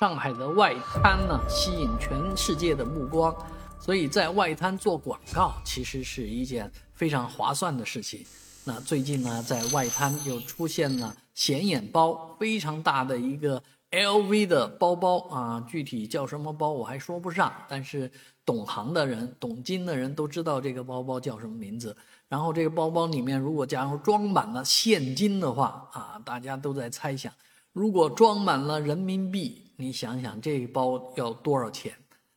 上海的外滩呢，吸引全世界的目光，所以在外滩做广告其实是一件非常划算的事情。那最近呢，在外滩又出现了显眼包，非常大的一个 LV 的包包啊，具体叫什么包我还说不上，但是懂行的人、懂金的人都知道这个包包叫什么名字。然后这个包包里面如果假如装满了现金的话啊，大家都在猜想，如果装满了人民币。你想想，这一包要多少钱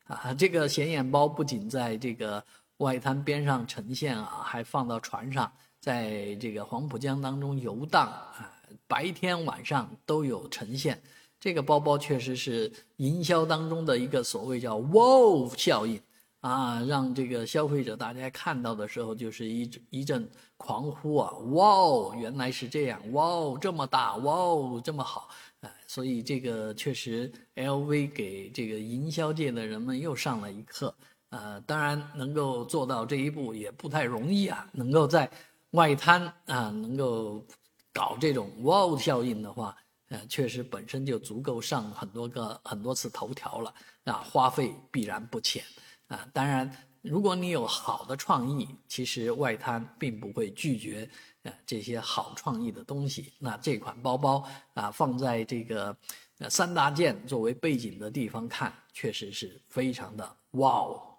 啊？这个显眼包不仅在这个外滩边上呈现啊，还放到船上，在这个黄浦江当中游荡啊，白天晚上都有呈现。这个包包确实是营销当中的一个所谓叫 “wow” 效应啊，让这个消费者大家看到的时候就是一一阵狂呼啊！哇哦，原来是这样！哇哦，这么大！哇哦，这么好！所以这个确实，LV 给这个营销界的人们又上了一课。呃，当然能够做到这一步也不太容易啊。能够在外滩啊，能够搞这种 wow 效应的话，呃，确实本身就足够上很多个很多次头条了啊，花费必然不浅啊。当然，如果你有好的创意，其实外滩并不会拒绝。啊，这些好创意的东西，那这款包包啊，放在这个三大件作为背景的地方看，确实是非常的哇哦。